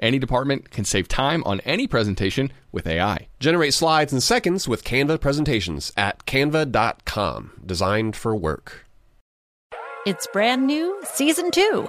Any department can save time on any presentation with AI. Generate slides in seconds with Canva presentations at canva.com. Designed for work. It's brand new, season two.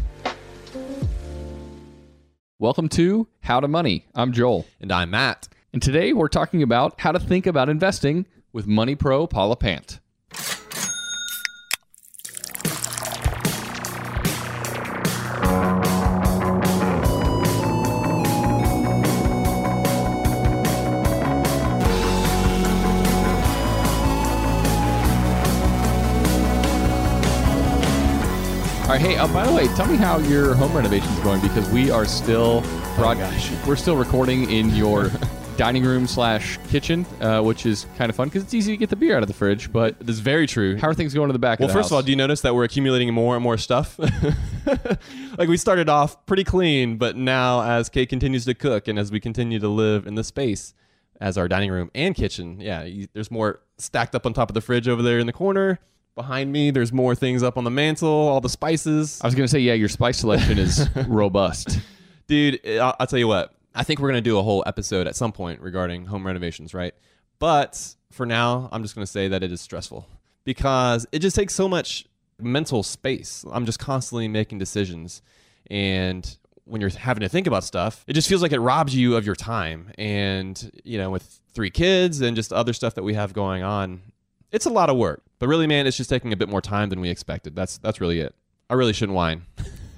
Welcome to How to Money. I'm Joel. And I'm Matt. And today we're talking about how to think about investing with Money Pro Paula Pant. Hey, uh, by the way, tell me how your home renovation is going because we are still broad- we're still recording in your dining room slash kitchen, uh, which is kind of fun because it's easy to get the beer out of the fridge. But That's very true. how are things going in the back? well, of the first of all, do you notice that we're accumulating more and more stuff? like we started off pretty clean, but now as Kate continues to cook and as we continue to live in the space as our dining room and kitchen, yeah, you, there's more stacked up on top of the fridge over there in the corner. Behind me, there's more things up on the mantle, all the spices. I was going to say, yeah, your spice selection is robust. Dude, I'll, I'll tell you what. I think we're going to do a whole episode at some point regarding home renovations, right? But for now, I'm just going to say that it is stressful because it just takes so much mental space. I'm just constantly making decisions. And when you're having to think about stuff, it just feels like it robs you of your time. And, you know, with three kids and just other stuff that we have going on, it's a lot of work. But really, man, it's just taking a bit more time than we expected. That's that's really it. I really shouldn't whine.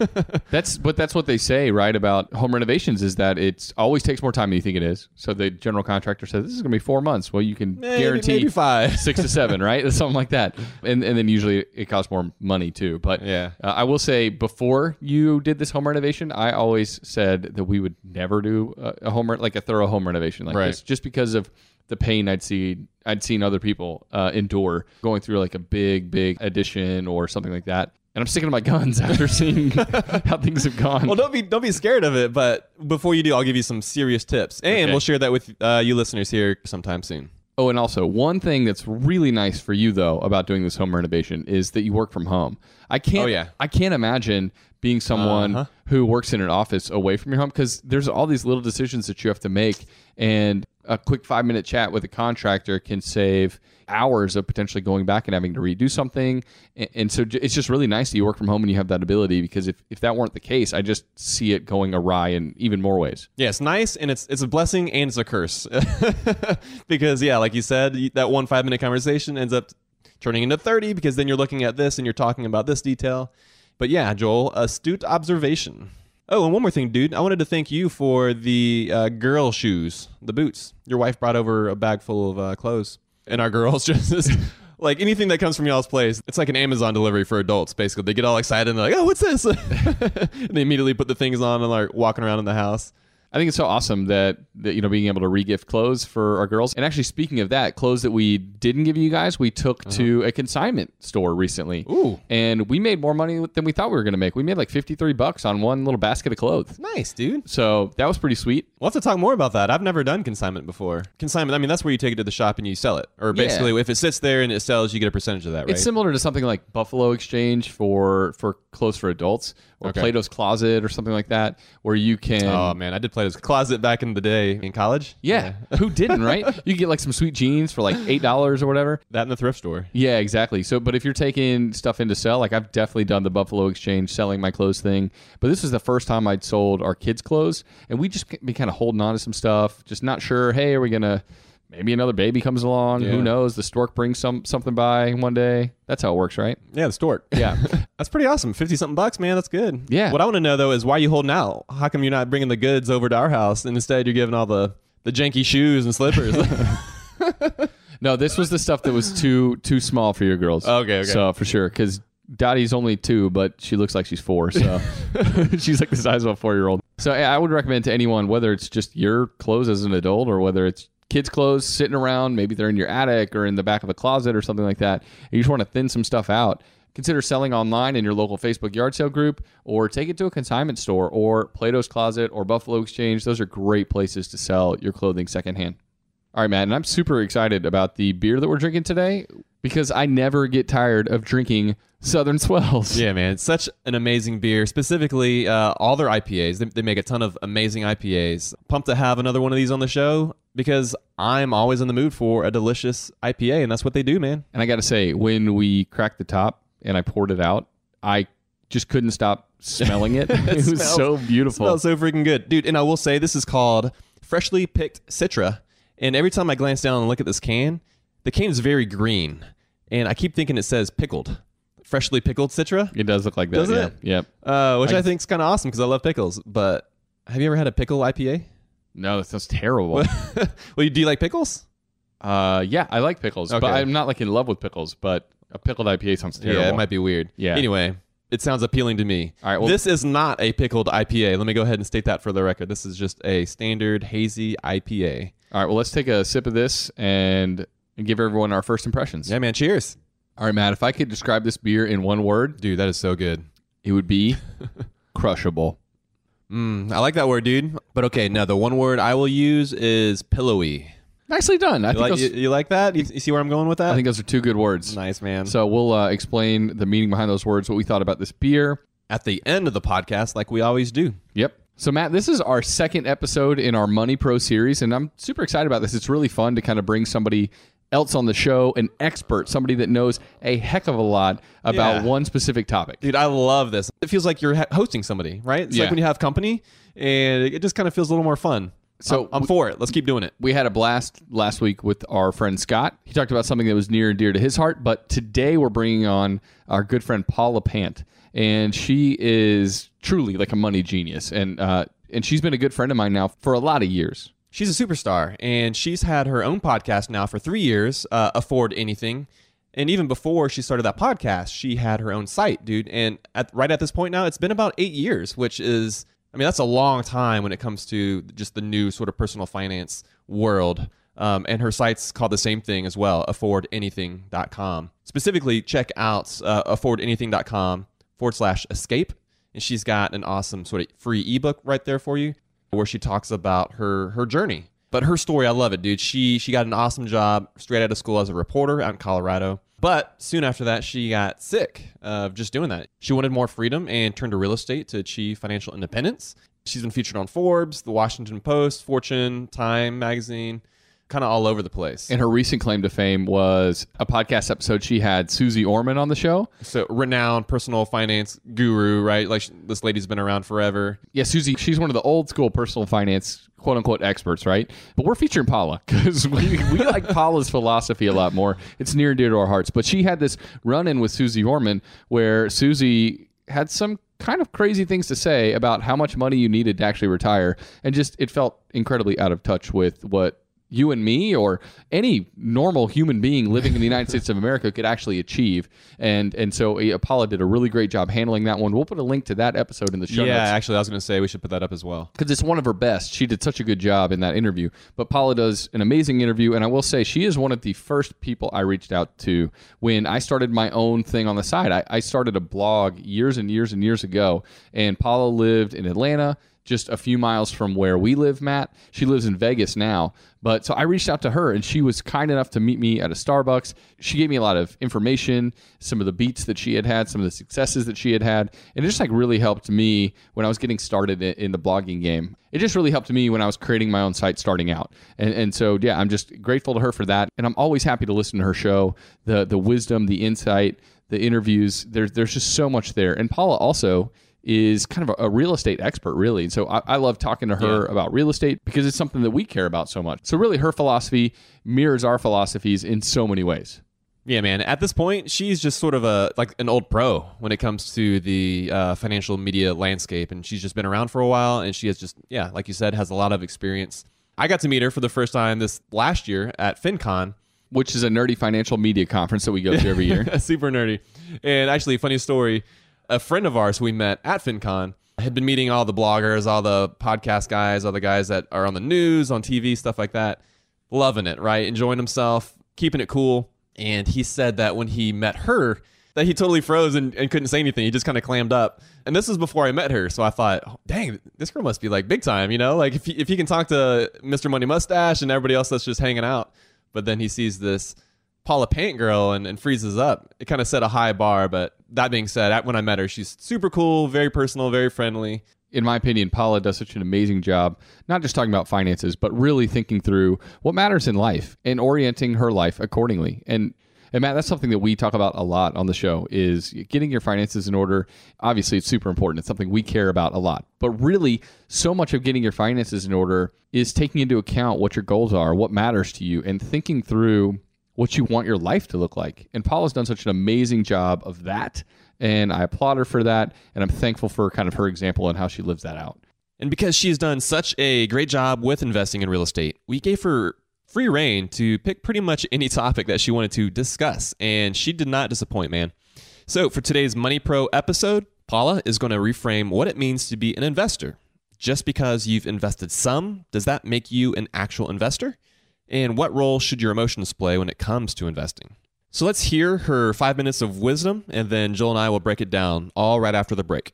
That's but that's what they say, right? About home renovations is that it always takes more time than you think it is. So the general contractor says this is going to be four months. Well, you can Maybe- guarantee maybe five. six to seven, right? Something like that. And and then usually it costs more money too. But Yeah. uh, I will say before you did this home renovation, I always said that we would never do a, a home re- like a thorough home renovation like Right. this, just because of the pain I'd see I'd seen other people uh, endure going through like a big big addition or something like that. And I'm sticking to my guns after seeing how things have gone. Well, don't be don't be scared of it. But before you do, I'll give you some serious tips, and Okay. we'll share that with uh, you listeners here sometime soon. Oh, and also one thing that's really nice for you though about doing this home renovation is that you work from home. I can't. Oh, yeah. I can't imagine being someone Uh-huh. who works in an office away from your home because there's all these little decisions that you have to make, and a quick five minute chat with a contractor can save hours of potentially going back and having to redo something. And, and so it's just really nice that you work from home and you have that ability because if, if that weren't the case, I just see it going awry in even more ways. Yeah, it's nice, and it's it's a blessing and it's a curse, because yeah, like you said, that one five minute conversation ends up turning into thirty because then you're looking at this and you're talking about this detail. But yeah, Joel, astute observation. Oh, and one more thing, dude. I wanted to thank you for the uh, girl shoes, the boots. Your wife brought over a bag full of uh, clothes, and our girls just like anything that comes from y'all's place. It's like an Amazon delivery for adults. Basically, they get all excited and they're like, "Oh, what's this?" and they immediately put the things on and like walking around in the house. I think it's so awesome that, that you know being able to regift clothes for our girls. And actually, speaking of that, clothes that we didn't give you guys, we took to a consignment store recently. Uh-huh. Ooh. and we made more money than we thought we were going to make. We made like fifty three bucks on one little basket of clothes. Nice, dude. So that was pretty sweet. We'll have to talk more about that. I've never done consignment before. Consignment, I mean, that's where you take it to the shop and you sell it. Or basically, if it sits there and it sells, you get a percentage of that, right? It's similar to something like Buffalo Exchange for for clothes for adults, or Okay. Plato's Closet, or something like that, where you can. oh, man. I did Plato's Closet back in the day in college. yeah, who didn't, right? You get like some sweet jeans for like eight dollars or whatever. That in the thrift store. Yeah, exactly. So, but if you're taking stuff in to sell, like I've definitely done the Buffalo Exchange selling my clothes thing, but this was the first time I'd sold our kids' clothes, and we just be kind of holding on to some stuff, just not sure. Hey, are we gonna? Maybe another baby comes along. Yeah. Who knows? The stork brings some something by one day. That's how it works, right? Yeah, the stork. Yeah. That's pretty awesome. 50 something bucks, man. That's good. Yeah. What I want to know, though, is why you holding out? How come you're not bringing the goods over to our house and instead you're giving all the, the janky shoes and slippers? No, this was the stuff that was too too small for your girls. Okay, okay. So for sure, because Dottie's only two, but she looks like she's four, so she's like the size of a four year old. So I would recommend to anyone, whether it's just your clothes as an adult or whether it's kids' clothes sitting around, maybe they're in your attic or in the back of a closet or something like that, you just want to thin some stuff out. Consider selling online in your local Facebook yard sale group, or take it to a consignment store, or Plato's Closet, or Buffalo Exchange. Those are great places to sell your clothing secondhand. All right, Matt, and I'm super excited about the beer that we're drinking today because I never get tired of drinking Southern Swells. yeah, man. It's such an amazing beer. Specifically, uh, all their IPAs. They, they make a ton of amazing IPAs. Pumped to have another one of these on the show because I'm always in the mood for a delicious IPA, and that's what they do, man. And I got to say, when we cracked the top and I poured it out, I just couldn't stop smelling it. it was smells- so beautiful. Smells so freaking good, dude. And I will say this is called freshly picked Citra. And every time I glance down and look at this can, the can is very green, and I keep thinking it says pickled, freshly pickled Citra, it does look like that. Does yeah. it? Yep. uh, which I, I- think is kind of awesome because I love pickles. But have you ever had a pickle IPA? No, that sounds terrible. well, do you like pickles? uh, yeah, I like pickles, but I'm not like in love with pickles. But a pickled IPA sounds terrible. Yeah, it might be weird. Yeah. Anyway, it sounds appealing to me. All right, well- this is not a pickled IPA. Let me go ahead and state that for the record. This is just a standard hazy IPA. All right, well, let's take a sip of this and, and give everyone our first impressions. Yeah, man. Cheers, All right, Matt, if I could describe this beer in one word, dude. That is so good. it would be crushable. Mm, I like that word, dude. But okay, now the one word I will use is pillowy. Nicely done. I You think, like, those, you, you like that? You, you see where I'm going with that? I think those are two good words. nice, man. So we'll uh, explain the meaning behind those words, what we thought about this beer. at the end of the podcast, like we always do. Yep. So Matt, this is our second episode in our Money Pro series, and I'm super excited about this. It's really fun to kind of bring somebody else on the show, an expert, somebody that knows a heck of a lot about Yeah. one specific topic. Dude, I love this. It feels like you're hosting somebody, right? It's Yeah. like when you have company, and it just kind of feels a little more fun. So I'm, I'm for it. Let's keep doing it. We had a blast last week with our friend Scott. He talked about something that was near and dear to his heart, but today we're bringing on our good friend Paula Pant, and she is truly like a money genius, and uh, and she's been a good friend of mine now for a lot of years. She's a superstar, and she's had her own podcast now for three years, uh, Afford Anything. And even before she started that podcast, she had her own site, dude. And at, right at this point now, it's been about eight years, which is, I mean, that's a long time when it comes to just the new sort of personal finance world. Um, and her site's called the same thing as well, affordanything.com. Specifically, check out uh, affordanything.com forward slash escape. And she's got an awesome sort of free ebook right there for you where she talks about her her journey. But her story, I love it, dude. She she got an awesome job straight out of school as a reporter out in Colorado. But soon after that, she got sick of just doing that. She wanted more freedom and turned to real estate to achieve financial independence. She's been featured on Forbes, The Washington Post, Fortune, Time magazine, kind of all over the place. And her recent claim to fame was a podcast episode she had Susie Orman on the show. so renowned personal finance guru, right? Like this lady's been around forever. Yeah, Susie, she's one of the old school personal finance quote unquote experts, right? But we're featuring Paula because we, we like Paula's philosophy a lot more. It's near and dear to our hearts. But she had this run in with Susie Orman where Susie had some kind of crazy things to say about how much money you needed to actually retire. And just it felt incredibly out of touch with what you and me or any normal human being living in the United States of America could actually achieve. And and so uh, Paula did a really great job handling that one. We'll put a link to that episode in the show notes. yeah, notes actually, I was going to say we should put that up as well. because it's one of her best. She did such a good job in that interview. But Paula does an amazing interview, and I will say she is one of the first people I reached out to when I started my own thing on the side. I, I started a blog years and years and years ago, and Paula lived in Atlanta. Just a few miles from where we live, Matt. She lives in Vegas now. But so I reached out to her and she was kind enough to meet me at a Starbucks. She gave me a lot of information, some of the beats that she had had, some of the successes that she had had. And it just like really helped me when I was getting started in, the blogging game. It just really helped me when I was creating my own site starting out. And, and so, yeah, I'm just grateful to her for that. And I'm always happy to listen to her show, the, the wisdom, the insight, the interviews. There's, there's just so much there. And Paula also is kind of a, a real estate expert, really. And so I, I love talking to her about real estate because it's something that we care about so much. So really, her philosophy mirrors our philosophies in so many ways. Yeah, man. At this point, she's just sort of a like an old pro when it comes to the uh, financial media landscape, and she's just been around for a while, and she has just yeah, like you said, has a lot of experience. I got to meet her for the first time this last year at FinCon. Which is a nerdy financial media conference that we go to every year. Super nerdy. And actually, funny story a friend of ours who we met at FinCon had been meeting all the bloggers, all the podcast guys, all the guys that are on the news, on TV, stuff like that. Loving it, right? Enjoying himself, keeping it cool. And he said that when he met her, that he totally froze and, and couldn't say anything. He just kind of clammed up. And this was before I met her. So I thought, oh, dang, this girl must be like big time, you know? Like if he, if he can talk to Mr. Money Mustache and everybody else that's just hanging out. But then he sees this Paula Pant girl and, and freezes up. It kind of set a high bar. But that being said, when I met her, she's super cool, very personal, very friendly. in my opinion, Paula does such an amazing job, not just talking about finances, but really thinking through what matters in life and orienting her life accordingly. And and Matt, that's something that we talk about a lot on the show is getting your finances in order. Obviously, it's super important. It's something we care about a lot. But really, so much of getting your finances in order is taking into account what your goals are, what matters to you, and thinking through what you want your life to look like. And Paula's done such an amazing job of that. And I applaud her for that. And I'm thankful for kind of her example and how she lives that out. And because she's done such a great job with investing in real estate, we gave her free reign to pick pretty much any topic that she wanted to discuss. And she did not disappoint, man. So for today's Money Pro episode, Paula is going to reframe what it means to be an investor. Just because you've invested some, does that make you an actual investor? And what role should your emotions play when it comes to investing? So let's hear her five minutes of wisdom, and then Joel and I will break it down all right after the break.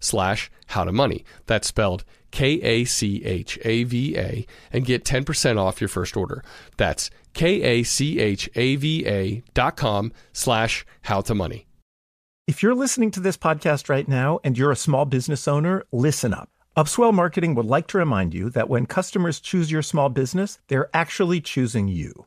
slash how to money. That's spelled K A C H A V A and get 10% off your first order. That's K A C H A V A dot com slash how to money. If you're listening to this podcast right now and you're a small business owner, listen up. Upswell Marketing would like to remind you that when customers choose your small business, they're actually choosing you.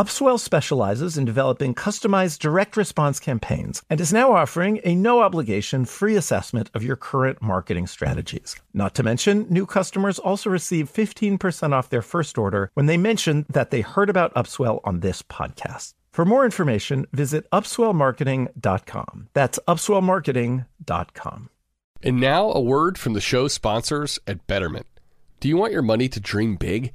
Upswell specializes in developing customized direct response campaigns and is now offering a no obligation free assessment of your current marketing strategies. Not to mention, new customers also receive 15% off their first order when they mention that they heard about Upswell on this podcast. For more information, visit upswellmarketing.com. That's upswellmarketing.com. And now a word from the show sponsors at Betterment. Do you want your money to dream big?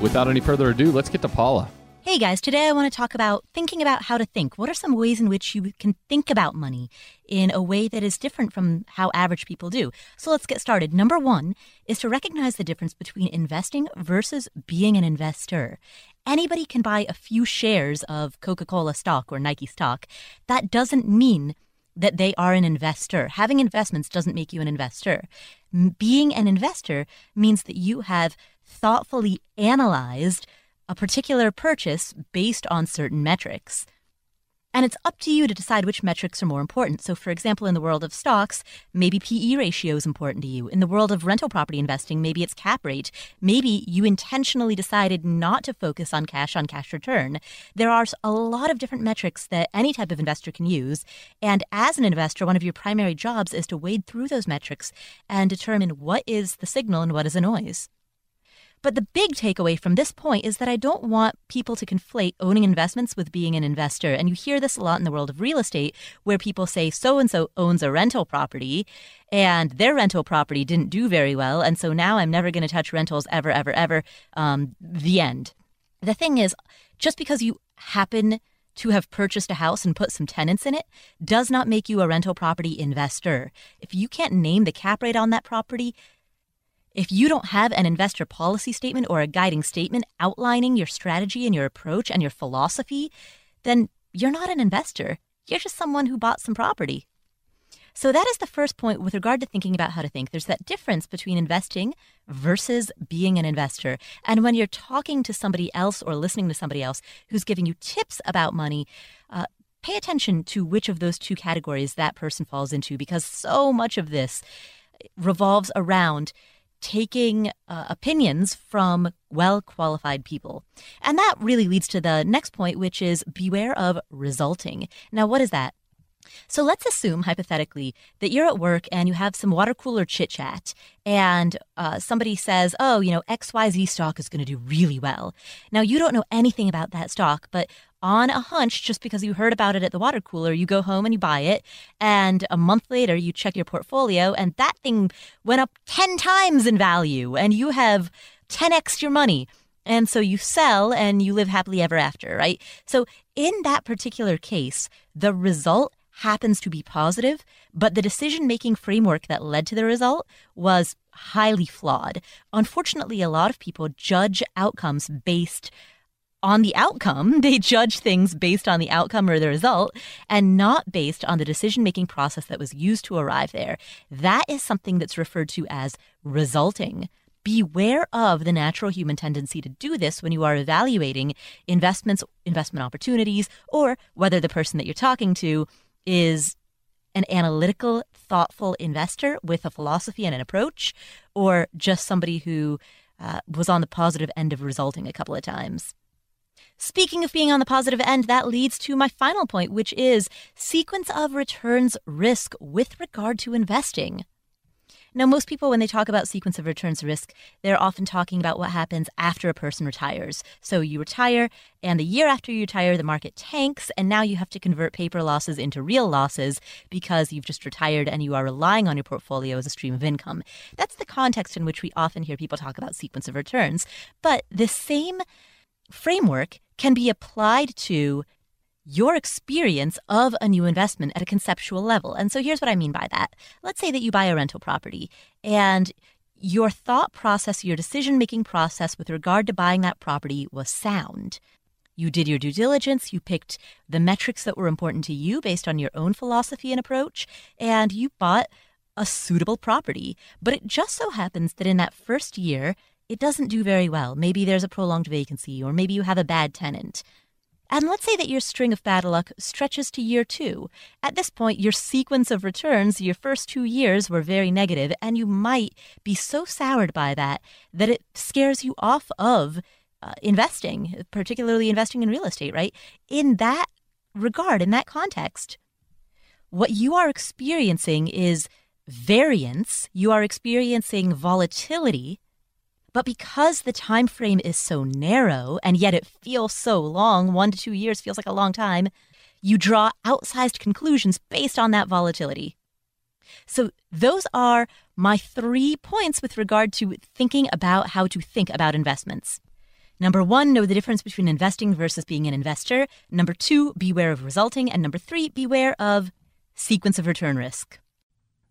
without any further ado, let's get to Paula. Hey guys, today I want to talk about thinking about how to think. What are some ways in which you can think about money in a way that is different from how average people do? So let's get started. Number one is to recognize the difference between investing versus being an investor. Anybody can buy a few shares of Coca Cola stock or Nike stock. That doesn't mean that they are an investor. Having investments doesn't make you an investor. Being an investor means that you have thoughtfully analyzed a particular purchase based on certain metrics. And it's up to you to decide which metrics are more important. So, for example, in the world of stocks, maybe PE ratio is important to you. In the world of rental property investing, maybe it's cap rate. Maybe you intentionally decided not to focus on cash on cash return. There are a lot of different metrics that any type of investor can use. And as an investor, one of your primary jobs is to wade through those metrics and determine what is the signal and what is a noise. But the big takeaway from this point is that I don't want people to conflate owning investments with being an investor. And you hear this a lot in the world of real estate, where people say so and so owns a rental property and their rental property didn't do very well. And so now I'm never going to touch rentals ever, ever, ever. Um, the end. The thing is, just because you happen to have purchased a house and put some tenants in it does not make you a rental property investor. If you can't name the cap rate on that property, if you don't have an investor policy statement or a guiding statement outlining your strategy and your approach and your philosophy, then you're not an investor. You're just someone who bought some property. So, that is the first point with regard to thinking about how to think. There's that difference between investing versus being an investor. And when you're talking to somebody else or listening to somebody else who's giving you tips about money, uh, pay attention to which of those two categories that person falls into because so much of this revolves around taking uh, opinions from well qualified people. And that really leads to the next point, which is beware of resulting. Now, what is that? So let's assume, hypothetically, that you're at work and you have some water cooler chit chat, and uh, somebody says, Oh, you know, XYZ stock is going to do really well. Now, you don't know anything about that stock, but on a hunch, just because you heard about it at the water cooler, you go home and you buy it. And a month later, you check your portfolio, and that thing went up 10 times in value, and you have 10x your money. And so you sell and you live happily ever after, right? So in that particular case, the result happens to be positive, but the decision making framework that led to the result was highly flawed. Unfortunately, a lot of people judge outcomes based on the outcome. They judge things based on the outcome or the result and not based on the decision making process that was used to arrive there. That is something that's referred to as resulting. Beware of the natural human tendency to do this when you are evaluating investments, investment opportunities, or whether the person that you're talking to is an analytical, thoughtful investor with a philosophy and an approach, or just somebody who uh, was on the positive end of resulting a couple of times. Speaking of being on the positive end, that leads to my final point, which is sequence of returns risk with regard to investing. Now, most people, when they talk about sequence of returns risk, they're often talking about what happens after a person retires. So you retire, and a year after you retire, the market tanks, and now you have to convert paper losses into real losses because you've just retired and you are relying on your portfolio as a stream of income. That's the context in which we often hear people talk about sequence of returns. But the same framework can be applied to your experience of a new investment at a conceptual level. And so here's what I mean by that. Let's say that you buy a rental property and your thought process, your decision making process with regard to buying that property was sound. You did your due diligence, you picked the metrics that were important to you based on your own philosophy and approach, and you bought a suitable property. But it just so happens that in that first year, it doesn't do very well. Maybe there's a prolonged vacancy, or maybe you have a bad tenant. And let's say that your string of bad luck stretches to year two. At this point, your sequence of returns, your first two years were very negative, and you might be so soured by that that it scares you off of uh, investing, particularly investing in real estate, right? In that regard, in that context, what you are experiencing is variance, you are experiencing volatility but because the time frame is so narrow and yet it feels so long, 1 to 2 years feels like a long time, you draw outsized conclusions based on that volatility. So those are my 3 points with regard to thinking about how to think about investments. Number 1, know the difference between investing versus being an investor. Number 2, beware of resulting and number 3, beware of sequence of return risk.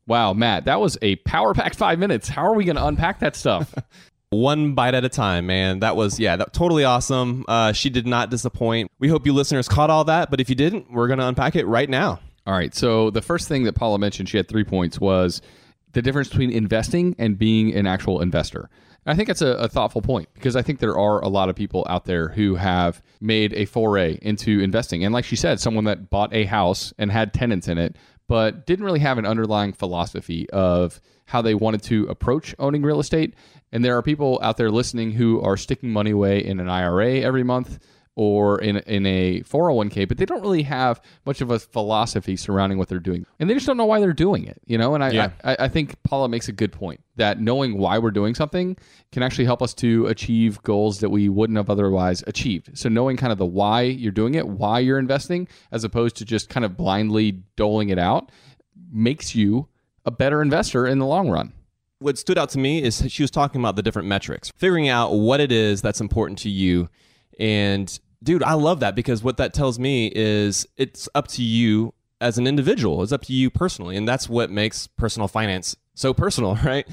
Wow, Matt, that was a power packed 5 minutes. How are we going to unpack that stuff? one bite at a time, man. That was yeah, that totally awesome. Uh, she did not disappoint. We hope you listeners caught all that, but if you didn't, we're gonna unpack it right now. All right. So the first thing that Paula mentioned, she had three points, was the difference between investing and being an actual investor. I think that's a, a, thoughtful point because I think there are a lot of people out there who have made a foray into investing. And like she said, someone that bought a house and had tenants in it, but didn't really have an underlying philosophy of how they wanted to approach owning real estate. And there are people out there listening who are sticking money away in an IRA every month or in, in a 401k, but they don't really have much of a philosophy surrounding what they're doing. And they just don't know why they're doing it, you know? And I, yeah. I, I think Paula makes a good point that knowing why we're doing something can actually help us to achieve goals that we wouldn't have otherwise achieved. So knowing kind of the why you're doing it, why you're investing, as opposed to just kind of blindly doling it out, makes you a better investor in the long run what stood out to me is she was talking about the different metrics, figuring out what it is that's important to you. And dude, I love that because what that tells me is it's up to you as an individual. It's up to you personally. And that's what makes personal finance so personal, right?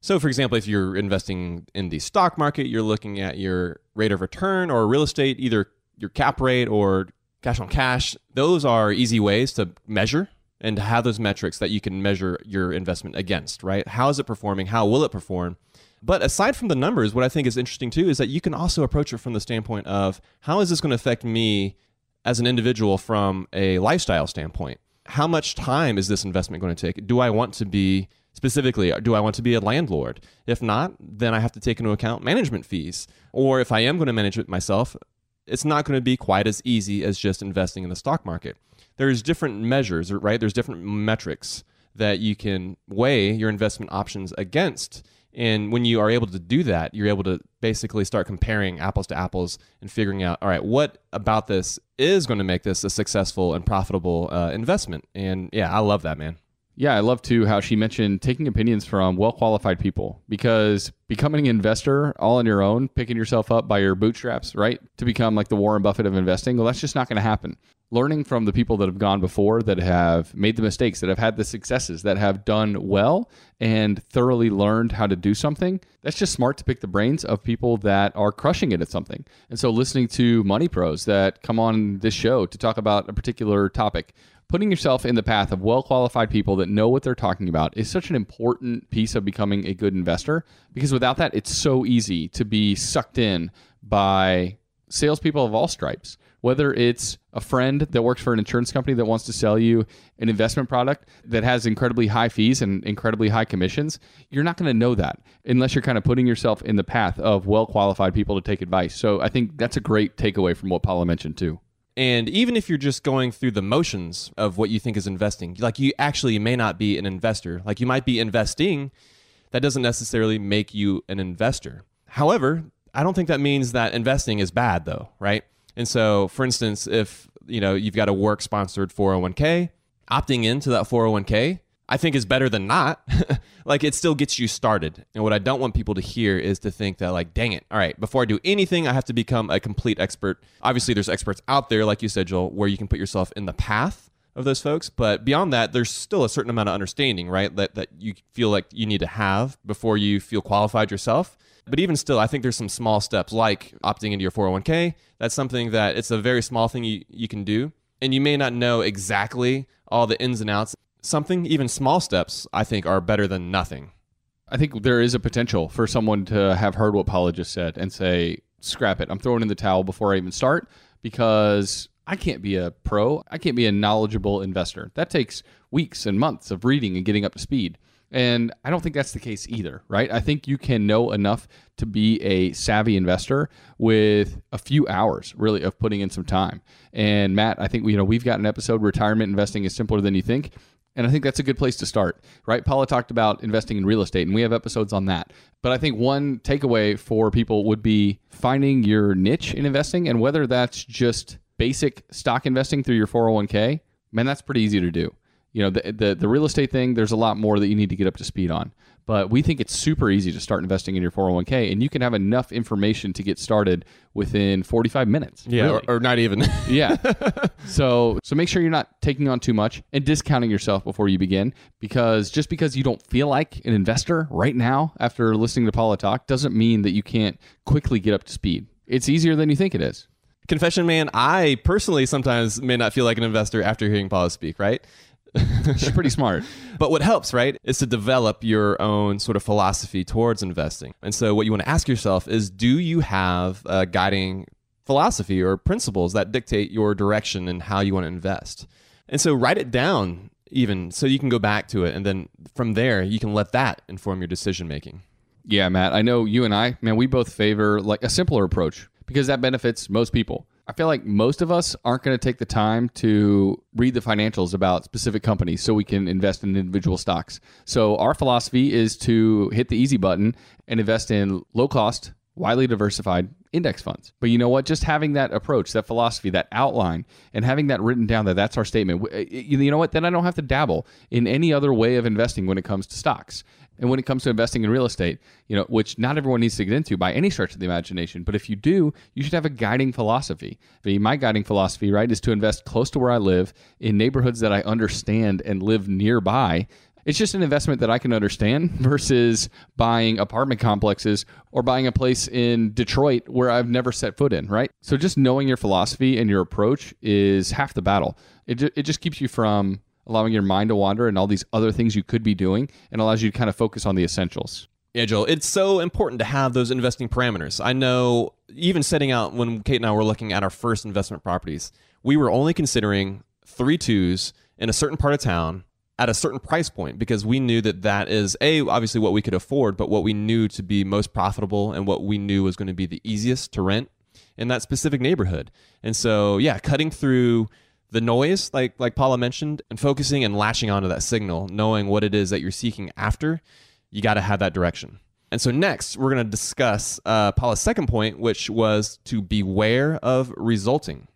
So, for example, if you're investing in the stock market, you're looking at your rate of return or real estate, either your cap rate or cash on cash. Those are easy ways to measure and to have those metrics that you can measure your investment against, right? How is it performing? How will it perform? But aside from the numbers, what I think is interesting too is that you can also approach it from the standpoint of how is this going to affect me as an individual from a lifestyle standpoint? How much time is this investment going to take? Do I want to be specifically uh, do i want to be a landlord if not then i have to take into account management fees or if i am going to manage it myself it's not going to be quite as easy as just investing in the stock market there's different measures, right? There's different metrics that you can weigh your investment options against. And when you are able to do that, you're able to basically start comparing apples to apples and figuring out, all right, what about this is going to make this a successful and profitable uh, investment? And yeah, I love that, man. Yeah, I love too how she mentioned taking opinions from well qualified people because becoming an investor all on your own, picking yourself up by your bootstraps, right? To become like the Warren Buffett of investing, well, that's just not going to happen learning from the people that have gone before that have made the mistakes that have had the successes that have done well and thoroughly learned how to do something that's just smart to pick the brains of people that are crushing it at something and so listening to money pros that come on this show to talk about a particular topic putting yourself in the path of well qualified people that know what they're talking about is such an important piece of becoming a good investor because without that it's so easy to be sucked in by salespeople of all stripes whether it's a friend that works for an insurance company that wants to sell you an investment product that has incredibly high fees and incredibly high commissions, you're not going to know that unless you're kind of putting yourself in the path of well qualified people to take advice. So I think that's a great takeaway from what Paula mentioned too. And even if you're just going through the motions of what you think is investing, like you actually may not be an investor, like you might be investing, that doesn't necessarily make you an investor. However, I don't think that means that investing is bad though, right? And so, for instance, if you know you've got a work sponsored 401k, opting into that 401k, I think is better than not. like it still gets you started. And what I don't want people to hear is to think that like, dang it, all right, before I do anything, I have to become a complete expert. Obviously, there's experts out there, like you said, Joel, where you can put yourself in the path of those folks. But beyond that, there's still a certain amount of understanding, right? That that you feel like you need to have before you feel qualified yourself. But even still, I think there's some small steps like opting into your 401k. That's something that it's a very small thing you, you can do. And you may not know exactly all the ins and outs. Something, even small steps, I think are better than nothing. I think there is a potential for someone to have heard what Paula just said and say, scrap it. I'm throwing in the towel before I even start because I can't be a pro. I can't be a knowledgeable investor. That takes weeks and months of reading and getting up to speed. And I don't think that's the case either, right? I think you can know enough to be a savvy investor with a few hours really of putting in some time. And Matt, I think you know we've got an episode retirement investing is simpler than you think. And I think that's a good place to start, right? Paula talked about investing in real estate, and we have episodes on that. But I think one takeaway for people would be finding your niche in investing, and whether that's just basic stock investing through your 401k, man, that's pretty easy to do you know the, the the real estate thing there's a lot more that you need to get up to speed on but we think it's super easy to start investing in your 401k and you can have enough information to get started within 45 minutes. Yeah. Really. or, or not even. Yeah. So so make sure you're not taking on too much and discounting yourself before you begin because just because you don't feel like an investor right now after listening to paula talk doesn't mean that you can't quickly get up to speed. It's easier than you think it is. Confession man i personally sometimes may not feel like an investor after hearing paula speak right She's pretty smart. But what helps, right, is to develop your own sort of philosophy towards investing. And so, what you want to ask yourself is do you have a guiding philosophy or principles that dictate your direction and how you want to invest? And so, write it down even so you can go back to it. And then from there, you can let that inform your decision making. Yeah, Matt, I know you and I, man, we both favor like a simpler approach because that benefits most people. I feel like most of us aren't going to take the time to read the financials about specific companies so we can invest in individual stocks. So, our philosophy is to hit the easy button and invest in low cost, widely diversified index funds. But you know what? Just having that approach, that philosophy, that outline, and having that written down that that's our statement, uh, you know what? Then I don't have to dabble in any other way of investing when it comes to stocks. And when it comes to investing in real estate, you know, which not everyone needs to get into by any stretch of the imagination, but if you do, you should have a guiding philosophy. My guiding philosophy, right, is to invest close to where I live in neighborhoods that I understand and live nearby. It's just an investment that I can understand versus buying apartment complexes or buying a place in Detroit where I've never set foot in, right? So just knowing your philosophy and your approach is half the battle. It, it just keeps you from allowing your mind to wander and all these other things you could be doing and allows you to kind of focus on the essentials. Yeah, Joel, it's so important to have those investing parameters. I know even setting out when Kate and I were looking at our first investment properties, we were only considering three twos in a certain part of town at a certain price point because we knew that that is a obviously what we could afford, but what we knew to be most profitable and what we knew was going to be the easiest to rent in that specific neighborhood. And so, yeah, cutting through the noise, like like Paula mentioned, and focusing and latching onto that signal, knowing what it is that you're seeking after, you got to have that direction. And so next, we're going to discuss uh, Paula's second point, which was to beware of resulting.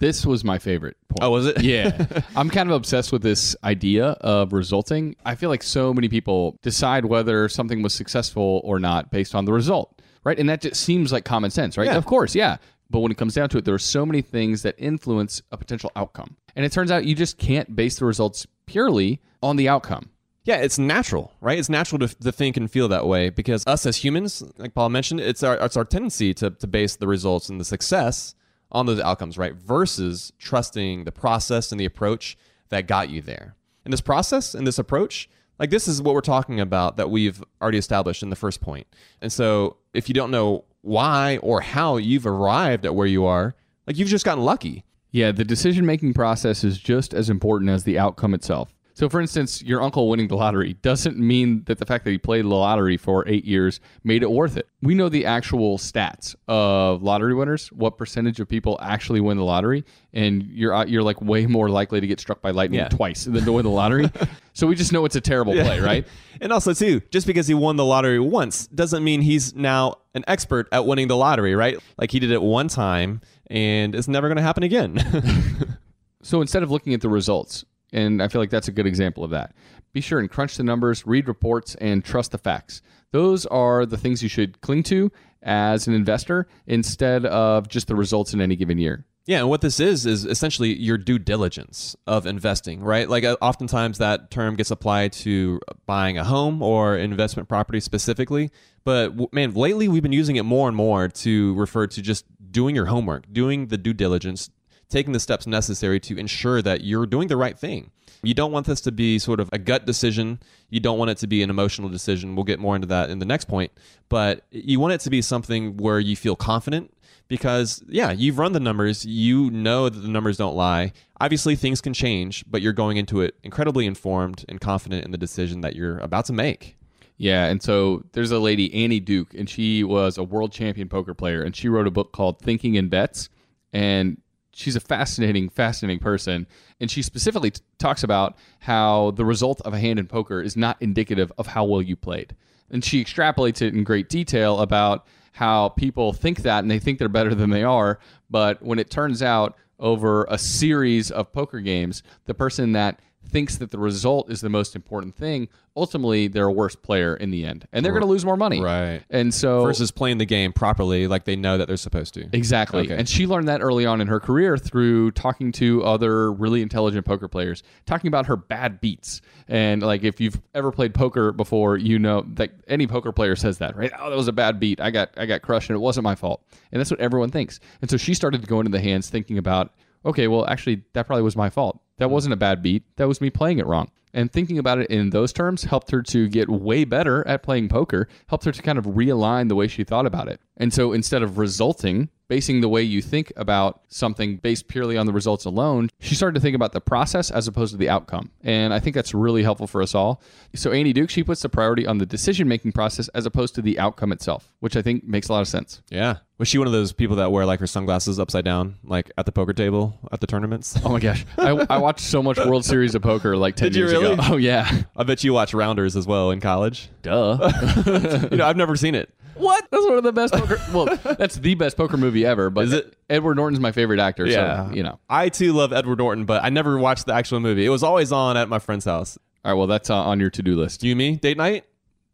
This was my favorite point. Oh, was it? yeah. I'm kind of obsessed with this idea of resulting. I feel like so many people decide whether something was successful or not based on the result, right? And that just seems like common sense, right? Yeah. Of course, yeah. But when it comes down to it, there are so many things that influence a potential outcome. And it turns out you just can't base the results purely on the outcome. Yeah, it's natural, right? It's natural to, to think and feel that way because us as humans, like Paul mentioned, it's our it's our tendency to, to base the results and the success on those outcomes, right? Versus trusting the process and the approach that got you there. And this process and this approach, like this is what we're talking about that we've already established in the first point. And so if you don't know why or how you've arrived at where you are, Like you've just gotten lucky. Yeah, the decision making process is just as important as the outcome itself. So, for instance, your uncle winning the lottery doesn't mean that the fact that he played the lottery for eight years made it worth it. We know the actual stats of lottery winners, what percentage of people actually win the lottery, and you're uh, you're like way more likely to get struck by lightning Yeah. twice than to win the lottery. so we just know it's a terrible play, right? And also, too, just because he won the lottery once doesn't mean he's now an expert at winning the lottery, right? Like he did it one time and it's never going to happen again. So instead of looking at the results, and I feel like that's a good example of that, be sure and crunch the numbers, read reports, and trust the facts. Those are the things you should cling to as an investor instead of just the results in any given year. Yeah, and what this is is essentially your due diligence of investing, right? Like uh, oftentimes that term gets applied to buying a home or investment property specifically, but w- man, lately we've been using it more and more to refer to just doing your homework, doing the due diligence, taking the steps necessary to ensure that you're doing the right thing. You don't want this to be sort of a gut decision. You don't want it to be an emotional decision. We'll get more into that in the next point, but you want it to be something where you feel confident because yeah, you've run the numbers, you know that the numbers don't lie. Obviously things can change, but you're going into it incredibly informed and confident in the decision that you're about to make. Yeah, and so there's a lady, Annie Duke, and she was a world champion poker player, and she wrote a book called Thinking in Bets. And she's a fascinating, fascinating person. And she specifically t- talks about how the result of a hand in poker is not indicative of how well you played. And she extrapolates it in great detail about how people think that and they think they're better than they are. But when it turns out over a series of poker games, the person that thinks that the result is the most important thing, ultimately they're a worse player in the end. And they're going to lose more money. Right. And so Versus playing the game properly like they know that they're supposed to. Exactly. Okay. And she learned that early on in her career through talking to other really intelligent poker players, talking about her bad beats. And like if you've ever played poker before, you know that any poker player says that, right? Oh, that was a bad beat. I got I got crushed and it wasn't my fault. And that's what everyone thinks. And so she started to go into the hands thinking about, okay, well actually that probably was my fault. That hmm. wasn't a bad beat. That was me playing it wrong. And thinking about it in those terms helped her to get way better at playing poker, helped her to kind of realign the way she thought about it. And so instead of resulting, basing the way you think about something based purely on the results alone, she started to think about the process as opposed to the outcome. And I think that's really helpful for us all. So Annie Duke, she puts the priority on the decision making process as opposed to the outcome itself, which I think makes a lot of sense. Yeah. Was she one of those people that wear like her sunglasses upside down, like at the poker table at the tournaments? Oh my gosh. I, I watched so much World Series of Poker like 10 Did you years really? ago. Oh, yeah. I bet you watched Rounders as well in college. Duh. you know, I've never seen it. What? That's one of the best poker. Well, that's the best poker movie ever. But Is it? Edward Norton's my favorite actor. Yeah. So, you know. I too love Edward Norton, but I never watched the actual movie. It was always on at my friend's house. All right. Well, that's uh, on your to do list. You, me, date night?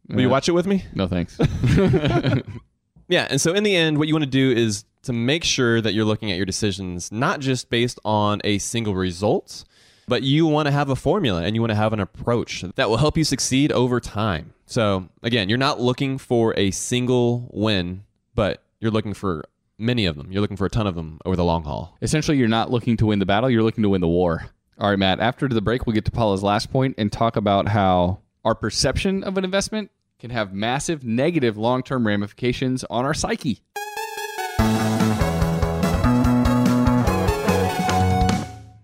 Will you watch it with me? No thanks. Yeah, and so in the end, what you want to do is to make sure that you're looking at your decisions not just based on a single result, but you want to have a formula and you want to have an approach that will help you succeed over time. So again, you're not looking for a single win, but you're looking for many of them. You're looking for a ton of them over the long haul. Essentially, you're not looking to win the battle, you're looking to win the war. All right, Matt, after the break, we'll get to Paula's last point and talk about how our perception of an investment can have massive negative long term ramifications on our psyche.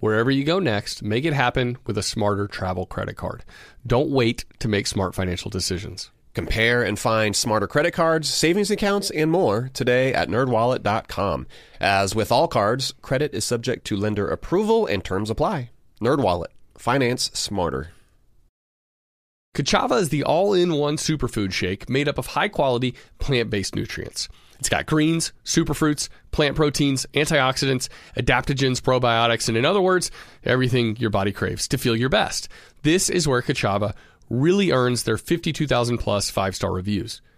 wherever you go next, make it happen with a smarter travel credit card. Don't wait to make smart financial decisions. Compare and find smarter credit cards, savings accounts, and more today at nerdwallet.com. As with all cards, credit is subject to lender approval and terms apply. NerdWallet. Finance smarter. Ka'Chava is the all in one superfood shake made up of high quality plant based nutrients. It's got greens, superfruits, plant proteins, antioxidants, adaptogens, probiotics, and in other words, everything your body craves to feel your best. This is where Ka'Chava really earns their 52,000 plus five star reviews.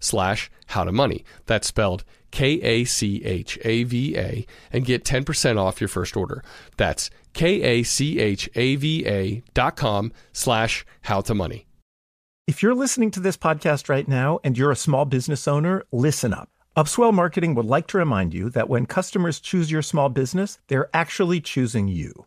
slash how to money. That's spelled K-A-C-H-A-V-A and get 10% off your first order. That's K-A-C-H-A-V-A dot com slash how to money. If you're listening to this podcast right now and you're a small business owner, listen up. Upswell Marketing would like to remind you that when customers choose your small business, they're actually choosing you.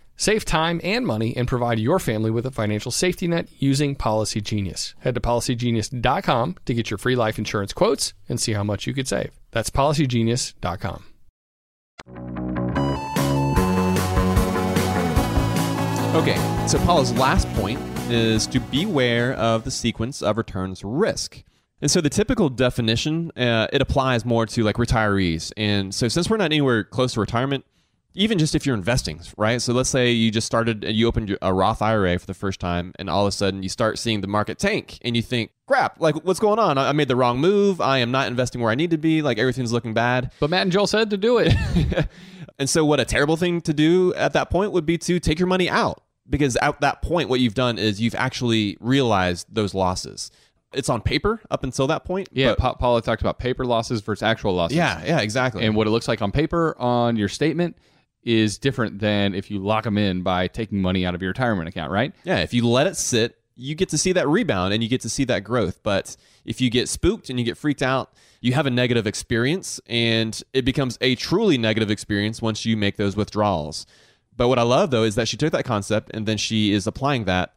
Save time and money and provide your family with a financial safety net using Policy Genius. Head to policygenius.com to get your free life insurance quotes and see how much you could save. That's policygenius.com. Okay, so Paula's last point is to beware of the sequence of returns risk. And so the typical definition, uh, it applies more to like retirees. And so since we're not anywhere close to retirement, even just if you're investing, right? So let's say you just started and you opened a Roth IRA for the first time, and all of a sudden you start seeing the market tank, and you think, crap, like what's going on? I made the wrong move. I am not investing where I need to be. Like everything's looking bad. But Matt and Joel said to do it. and so, what a terrible thing to do at that point would be to take your money out. Because at that point, what you've done is you've actually realized those losses it's on paper up until that point. Yeah, but- Paula talked about paper losses versus actual losses. yeah, yeah, exactly. And what it looks like on paper on your statement is different than if you lock them in by taking money out of your retirement account, right? yeah, if you let it sit, you get to see that rebound and you get to see that growth. But if you get spooked and you get freaked out, you have a negative experience and it becomes a truly negative experience once you make those withdrawals. But what I love though is that she took that concept and then she is applying that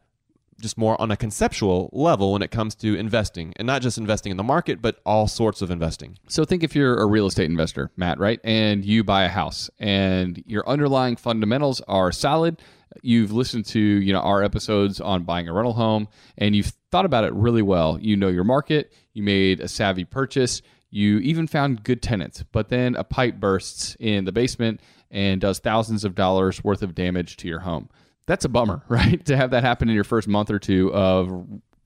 just more on a conceptual level when it comes to investing and not just investing in the market, but all sorts of investing. So think if you're a real estate investor, Matt, right? And you buy a house and your underlying fundamentals are solid. You've listened to, you know, our episodes on buying a rental home and you've thought about it really well. You know your market, you made a savvy purchase, you even found good tenants, but then a pipe bursts in the basement and does thousands of dollars worth of damage to your home. That's a bummer, right? to have that happen in your first month or two of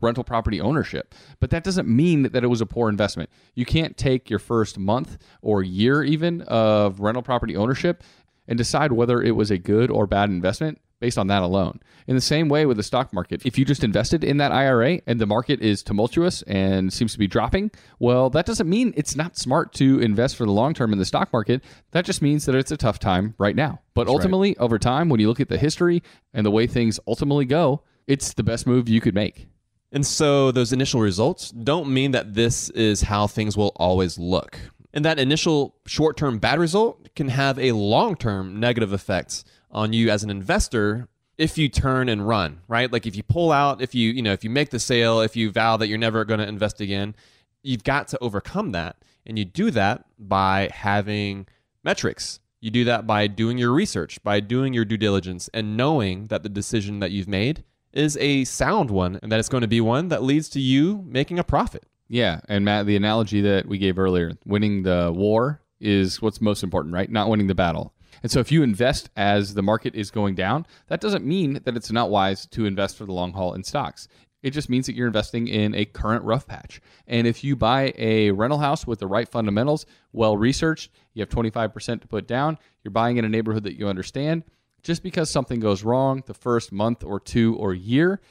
rental property ownership. But that doesn't mean that it was a poor investment. You can't take your first month or year even of rental property ownership and decide whether it was a good or bad investment based on that alone. In the same way with the stock market, if you just invested in that IRA and the market is tumultuous and seems to be dropping, well, that doesn't mean it's not smart to invest for the long term in the stock market. That just means that it's a tough time right now. But ultimately, over time, when you look at the history and the way things ultimately go, it's the best move you could make. And so those initial results don't mean that this is how things will always look. And that initial short term bad result can have a long term negative effect on you as an investor if you turn and run, right? Like if you pull out, if you, you know, if you make the sale, if you vow that you're never going to invest again, you've got to overcome that. And you do that by having metrics. You do that by doing your research, by doing your due diligence, and knowing that the decision that you've made is a sound one and that it's going to be one that leads to you making a profit. Yeah, and Matt, the analogy that we gave earlier, winning the war is what's most important, right? Not winning the battle. And so if you invest as the market is going down, that doesn't mean that it's not wise to invest for the long haul in stocks. It just means that you're investing in a current rough patch. And if you buy a rental house with the right fundamentals, well researched, you have 25% to put down, you're buying in a neighborhood that you understand, just because something goes wrong the first month or two or year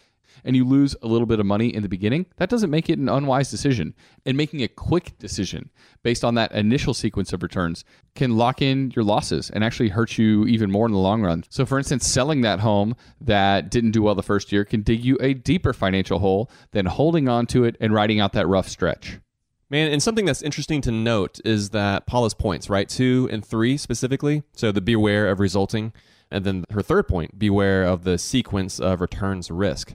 and you lose a little bit of money in the beginning, that doesn't make it an unwise decision. And making a quick decision based on that initial sequence of returns can lock in your losses and actually hurt you even more in the long run. So, for instance, selling that home that didn't do well the first year can dig you a deeper financial hole than holding on to it and riding out that rough stretch. Man, and something that's interesting to note is that Paula's points, right? Two and three specifically. So the beware of resulting. And then her third point, beware of the sequence of returns risk.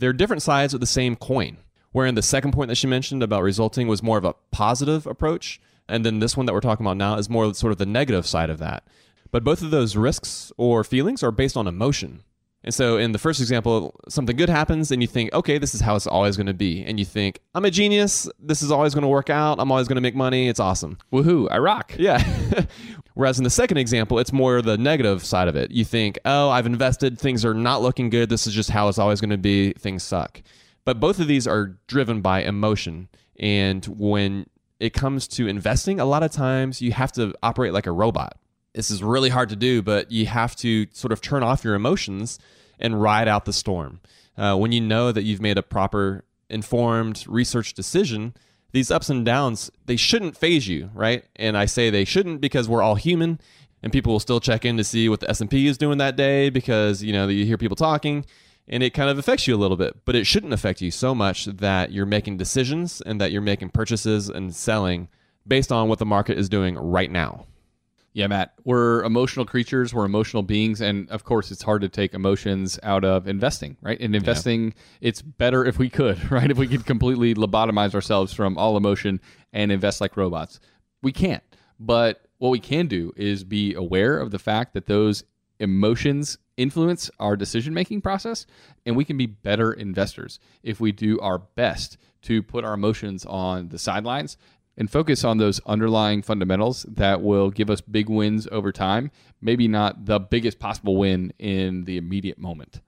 They're different sides of the same coin. Wherein the second point that she mentioned about resulting was more of a positive approach. And then this one that we're talking about now is more sort of the negative side of that. But both of those risks or feelings are based on emotion. And so in the first example, something good happens and you think, okay, this is how it's always going to be. And you think, I'm a genius. This is always going to work out. I'm always going to make money. It's awesome. Woohoo, I rock. Yeah. Whereas in the second example, it's more the negative side of it. You think, oh, I've invested. Things are not looking good. This is just how it's always going to be. Things suck. But both of these are driven by emotion. And when it comes to investing, a lot of times you have to operate like a robot this is really hard to do, but you have to sort of turn off your emotions and ride out the storm. Uh, when you know that you've made a proper, informed, research decision, these ups and downs they shouldn't faze you, right? And I say they shouldn't because we're all human, and people will still check in to see what the S and P is doing that day because you know you hear people talking, and it kind of affects you a little bit. But it shouldn't affect you so much that you're making decisions and that you're making purchases and selling based on what the market is doing right now. Yeah, Matt, we're emotional creatures, we're emotional beings, and of course, it's hard to take emotions out of investing, right? And investing, yeah. it's better if we could, right? If we could completely lobotomize ourselves from all emotion and invest like robots. We can't. But what we can do is be aware of the fact that those emotions influence our decision making process, and we can be better investors if we do our best to put our emotions on the sidelines and focus on those underlying fundamentals that will give us big wins over time. Maybe not the biggest possible win in the immediate moment.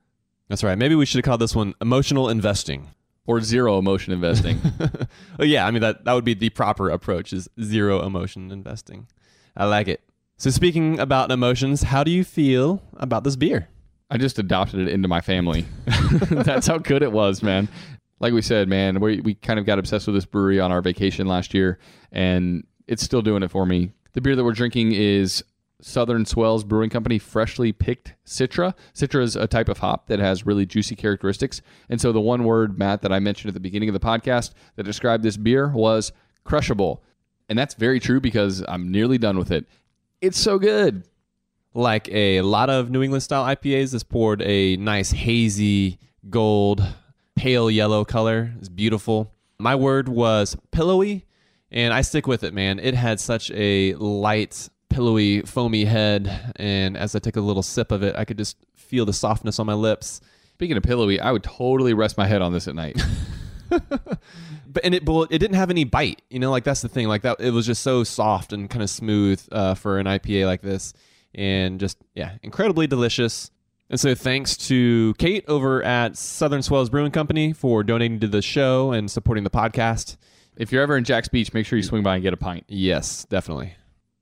That's right. Maybe we should have called this one emotional investing or zero emotion investing. well, oh, yeah, I mean that that would be the proper approach is zero emotion investing. I like it. So speaking about emotions, how do you feel about this beer? I just adopted it into my family. That's how good it was, man like we said, man, we we kind of got obsessed with this brewery on our vacation last year, and it's still doing it for me. The beer that we're drinking is Southern Swells Brewing Company freshly picked Citra. Citra is a type of hop that has really juicy characteristics. And so the one word, Matt, that I mentioned at the beginning of the podcast that described this beer was crushable. And that's very true because I'm nearly done with it. It's so good. Like a lot of New England style IPAs, this poured a nice hazy gold pale yellow color. It's beautiful. My word was pillowy, and I stick with it, man. It had such a light, pillowy, foamy head, and as I took a little sip of it, I could just feel the softness on my lips. Speaking of pillowy, I would totally rest my head on this at night. but and it it didn't have any bite. You know, like that's the thing. Like that, it was just so soft and kind of smooth uh, for an IPA like this, and just yeah, incredibly delicious. And so thanks to Kate over at Southern Swells Brewing Company for donating to the show and supporting the podcast. If you're ever in Jax Beach, make sure you swing by and get a pint. Yes, definitely.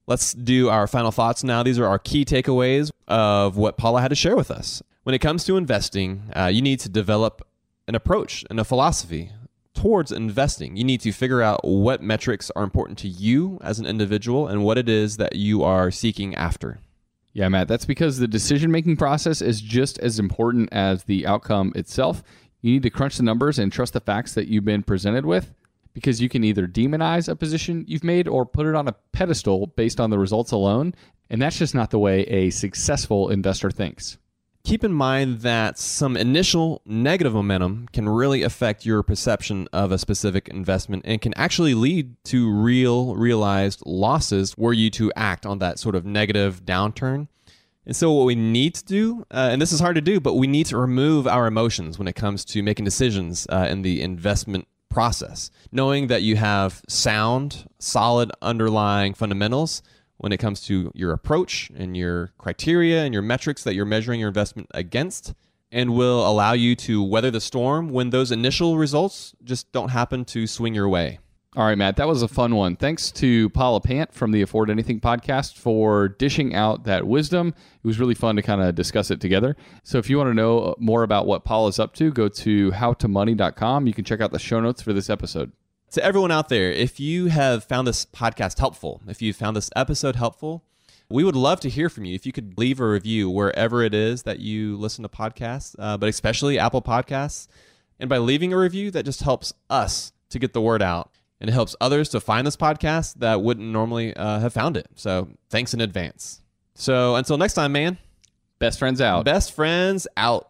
Let's do our final thoughts now. These are our key takeaways of what Paula had to share with us. When it comes to investing, uh, you need to develop an approach and a philosophy towards investing. You need to figure out what metrics are important to you as an individual and what it is that you are seeking after. Yeah, Matt, that's because the decision making process is just as important as the outcome itself. You need to crunch the numbers and trust the facts that you've been presented with because you can either demonize a position you've made or put it on a pedestal based on the results alone. And that's just not the way a successful investor thinks. Keep in mind that some initial negative momentum can really affect your perception of a specific investment and can actually lead to real realized losses were you to act on that sort of negative downturn. And so, what we need to do, uh, and this is hard to do, but we need to remove our emotions when it comes to making decisions uh, in the investment process. Knowing that you have sound, solid underlying fundamentals when it comes to your approach and your criteria and your metrics that you're measuring your investment against, and will allow you to weather the storm when those initial results just don't happen to swing your way. All right, Matt, that was a fun one. Thanks to Paula Pant from the Afford Anything podcast for dishing out that wisdom. It was really fun to kind of discuss it together. So, if you want to know more about what Paula's up to, go to howtomoney.com. You can check out the show notes for this episode. To everyone out there, if you have found this podcast helpful, if you found this episode helpful, we would love to hear from you. If you could leave a review wherever it is that you listen to podcasts, uh, but especially Apple Podcasts. And by leaving a review, that just helps us to get the word out and it helps others to find this podcast that wouldn't normally uh, have found it. So thanks in advance. So until next time, man. Best friends out. Best friends out.